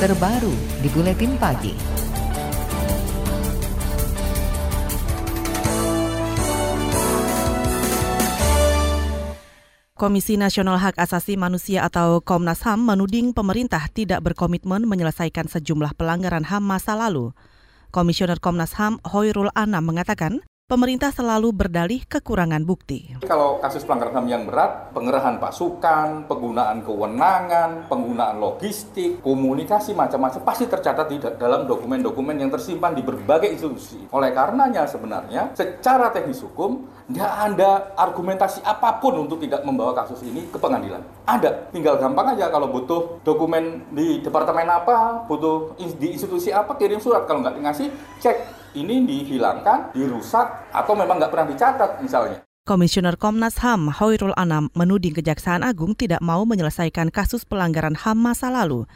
terbaru di Buletin Pagi. Komisi Nasional Hak Asasi Manusia atau Komnas HAM menuding pemerintah tidak berkomitmen menyelesaikan sejumlah pelanggaran HAM masa lalu. Komisioner Komnas HAM Hoirul Anam mengatakan, pemerintah selalu berdalih kekurangan bukti. Kalau kasus pelanggaran HAM yang berat, pengerahan pasukan, penggunaan kewenangan, penggunaan logistik, komunikasi macam-macam pasti tercatat di dalam dokumen-dokumen yang tersimpan di berbagai institusi. Oleh karenanya sebenarnya secara teknis hukum tidak ada argumentasi apa pun untuk tidak membawa kasus ini ke pengadilan. Ada, tinggal gampang aja kalau butuh dokumen di departemen apa, butuh di institusi apa, kirim surat. Kalau nggak dikasih, cek ini dihilangkan, dirusak, atau memang nggak pernah dicatat misalnya. Komisioner Komnas HAM Hoirul Anam menuding Kejaksaan Agung tidak mau menyelesaikan kasus pelanggaran HAM masa lalu.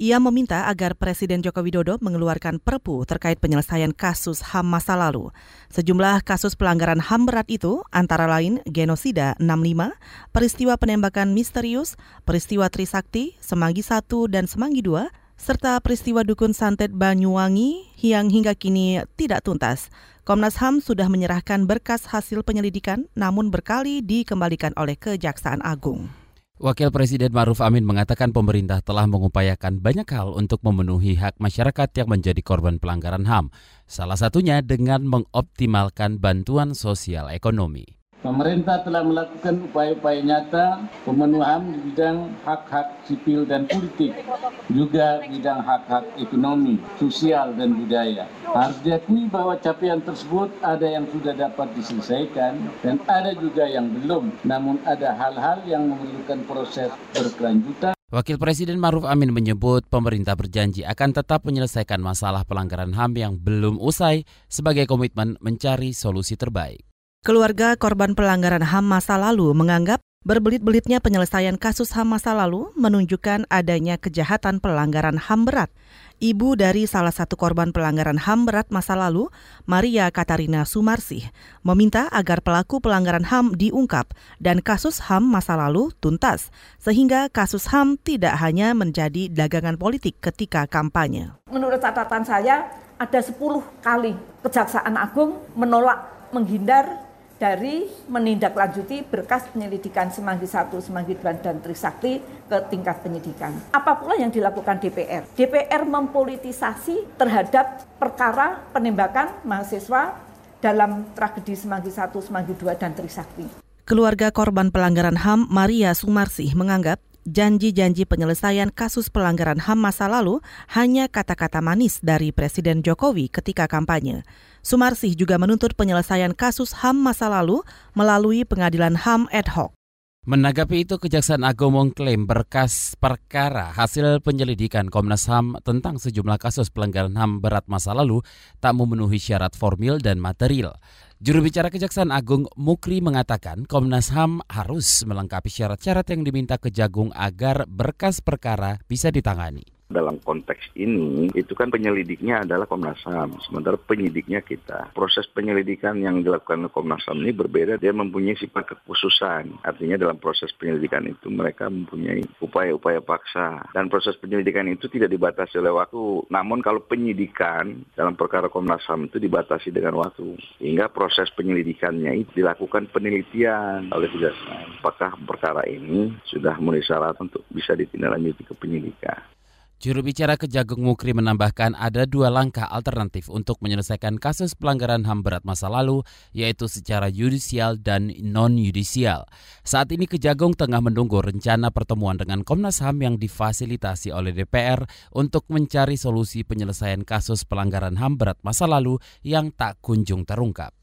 Ia meminta agar Presiden Joko Widodo mengeluarkan perpu terkait penyelesaian kasus HAM masa lalu. Sejumlah kasus pelanggaran HAM berat itu antara lain genosida 65, peristiwa penembakan misterius, peristiwa Trisakti, Semanggi 1 dan Semanggi 2, serta peristiwa dukun santet Banyuwangi yang hingga kini tidak tuntas. Komnas HAM sudah menyerahkan berkas hasil penyelidikan namun berkali dikembalikan oleh Kejaksaan Agung. Wakil Presiden Maruf Amin mengatakan pemerintah telah mengupayakan banyak hal untuk memenuhi hak masyarakat yang menjadi korban pelanggaran HAM, salah satunya dengan mengoptimalkan bantuan sosial ekonomi. Pemerintah telah melakukan upaya-upaya nyata pemenuhan di bidang hak-hak sipil dan politik, juga bidang hak-hak ekonomi, sosial, dan budaya. Harus diakui bahwa capaian tersebut ada yang sudah dapat diselesaikan dan ada juga yang belum. Namun ada hal-hal yang memerlukan proses berkelanjutan. Wakil Presiden Maruf Amin menyebut pemerintah berjanji akan tetap menyelesaikan masalah pelanggaran HAM yang belum usai sebagai komitmen mencari solusi terbaik. Keluarga korban pelanggaran HAM masa lalu menganggap berbelit-belitnya penyelesaian kasus HAM masa lalu menunjukkan adanya kejahatan pelanggaran HAM berat. Ibu dari salah satu korban pelanggaran HAM berat masa lalu, Maria Katarina Sumarsih, meminta agar pelaku pelanggaran HAM diungkap dan kasus HAM masa lalu tuntas, sehingga kasus HAM tidak hanya menjadi dagangan politik ketika kampanye. Menurut catatan saya, ada 10 kali Kejaksaan Agung menolak menghindar dari menindaklanjuti berkas penyelidikan Semanggi 1, Semanggi 2, dan Trisakti ke tingkat penyidikan. Apa pula yang dilakukan DPR? DPR mempolitisasi terhadap perkara penembakan mahasiswa dalam tragedi Semanggi 1, Semanggi 2, dan Trisakti. Keluarga korban pelanggaran HAM Maria Sumarsih menganggap janji-janji penyelesaian kasus pelanggaran HAM masa lalu hanya kata-kata manis dari Presiden Jokowi ketika kampanye. Sumarsih juga menuntut penyelesaian kasus HAM masa lalu melalui pengadilan HAM ad hoc. Menanggapi itu, Kejaksaan Agung mengklaim berkas perkara hasil penyelidikan Komnas HAM tentang sejumlah kasus pelanggaran HAM berat masa lalu tak memenuhi syarat formil dan material. Juru bicara Kejaksaan Agung Mukri mengatakan Komnas HAM harus melengkapi syarat-syarat yang diminta Kejagung agar berkas perkara bisa ditangani dalam konteks ini itu kan penyelidiknya adalah Komnas HAM, sementara penyidiknya kita. Proses penyelidikan yang dilakukan Komnas HAM ini berbeda, dia mempunyai sifat kekhususan. Artinya dalam proses penyelidikan itu mereka mempunyai upaya-upaya paksa dan proses penyelidikan itu tidak dibatasi oleh waktu. Namun kalau penyidikan dalam perkara Komnas HAM itu dibatasi dengan waktu, hingga proses penyelidikannya itu dilakukan penelitian oleh kejaksaan. Apakah perkara ini sudah memenuhi syarat untuk bisa ditindaklanjuti ke penyidikan? Juru bicara Kejagung Mukri menambahkan ada dua langkah alternatif untuk menyelesaikan kasus pelanggaran HAM berat masa lalu, yaitu secara yudisial dan non-yudisial. Saat ini Kejagung tengah menunggu rencana pertemuan dengan Komnas HAM yang difasilitasi oleh DPR untuk mencari solusi penyelesaian kasus pelanggaran HAM berat masa lalu yang tak kunjung terungkap.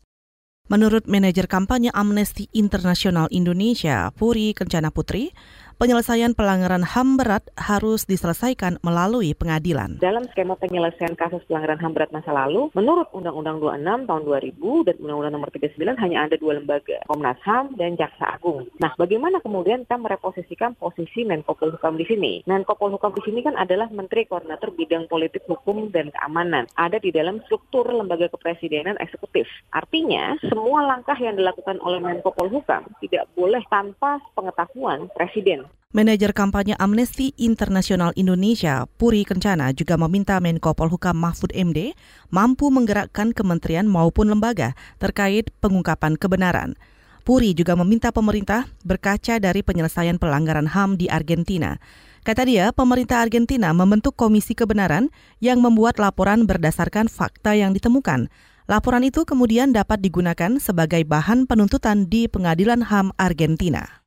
Menurut manajer kampanye Amnesty Internasional Indonesia, Puri Kencana Putri, penyelesaian pelanggaran HAM berat harus diselesaikan melalui pengadilan. Dalam skema penyelesaian kasus pelanggaran HAM berat masa lalu, menurut Undang-Undang 26 tahun 2000 dan Undang-Undang nomor 39 hanya ada dua lembaga, Komnas HAM dan Jaksa Agung. Nah, bagaimana kemudian kita mereposisikan posisi Menko Polhukam di sini? Menko Polhukam di sini kan adalah Menteri Koordinator Bidang Politik Hukum dan Keamanan. Ada di dalam struktur lembaga kepresidenan eksekutif. Artinya, semua langkah yang dilakukan oleh Menko Polhukam tidak boleh tanpa pengetahuan Presiden Manajer kampanye Amnesty Internasional Indonesia, Puri Kencana, juga meminta Menko Polhukam Mahfud MD mampu menggerakkan kementerian maupun lembaga terkait pengungkapan kebenaran. Puri juga meminta pemerintah berkaca dari penyelesaian pelanggaran HAM di Argentina. Kata dia, pemerintah Argentina membentuk komisi kebenaran yang membuat laporan berdasarkan fakta yang ditemukan. Laporan itu kemudian dapat digunakan sebagai bahan penuntutan di Pengadilan HAM Argentina.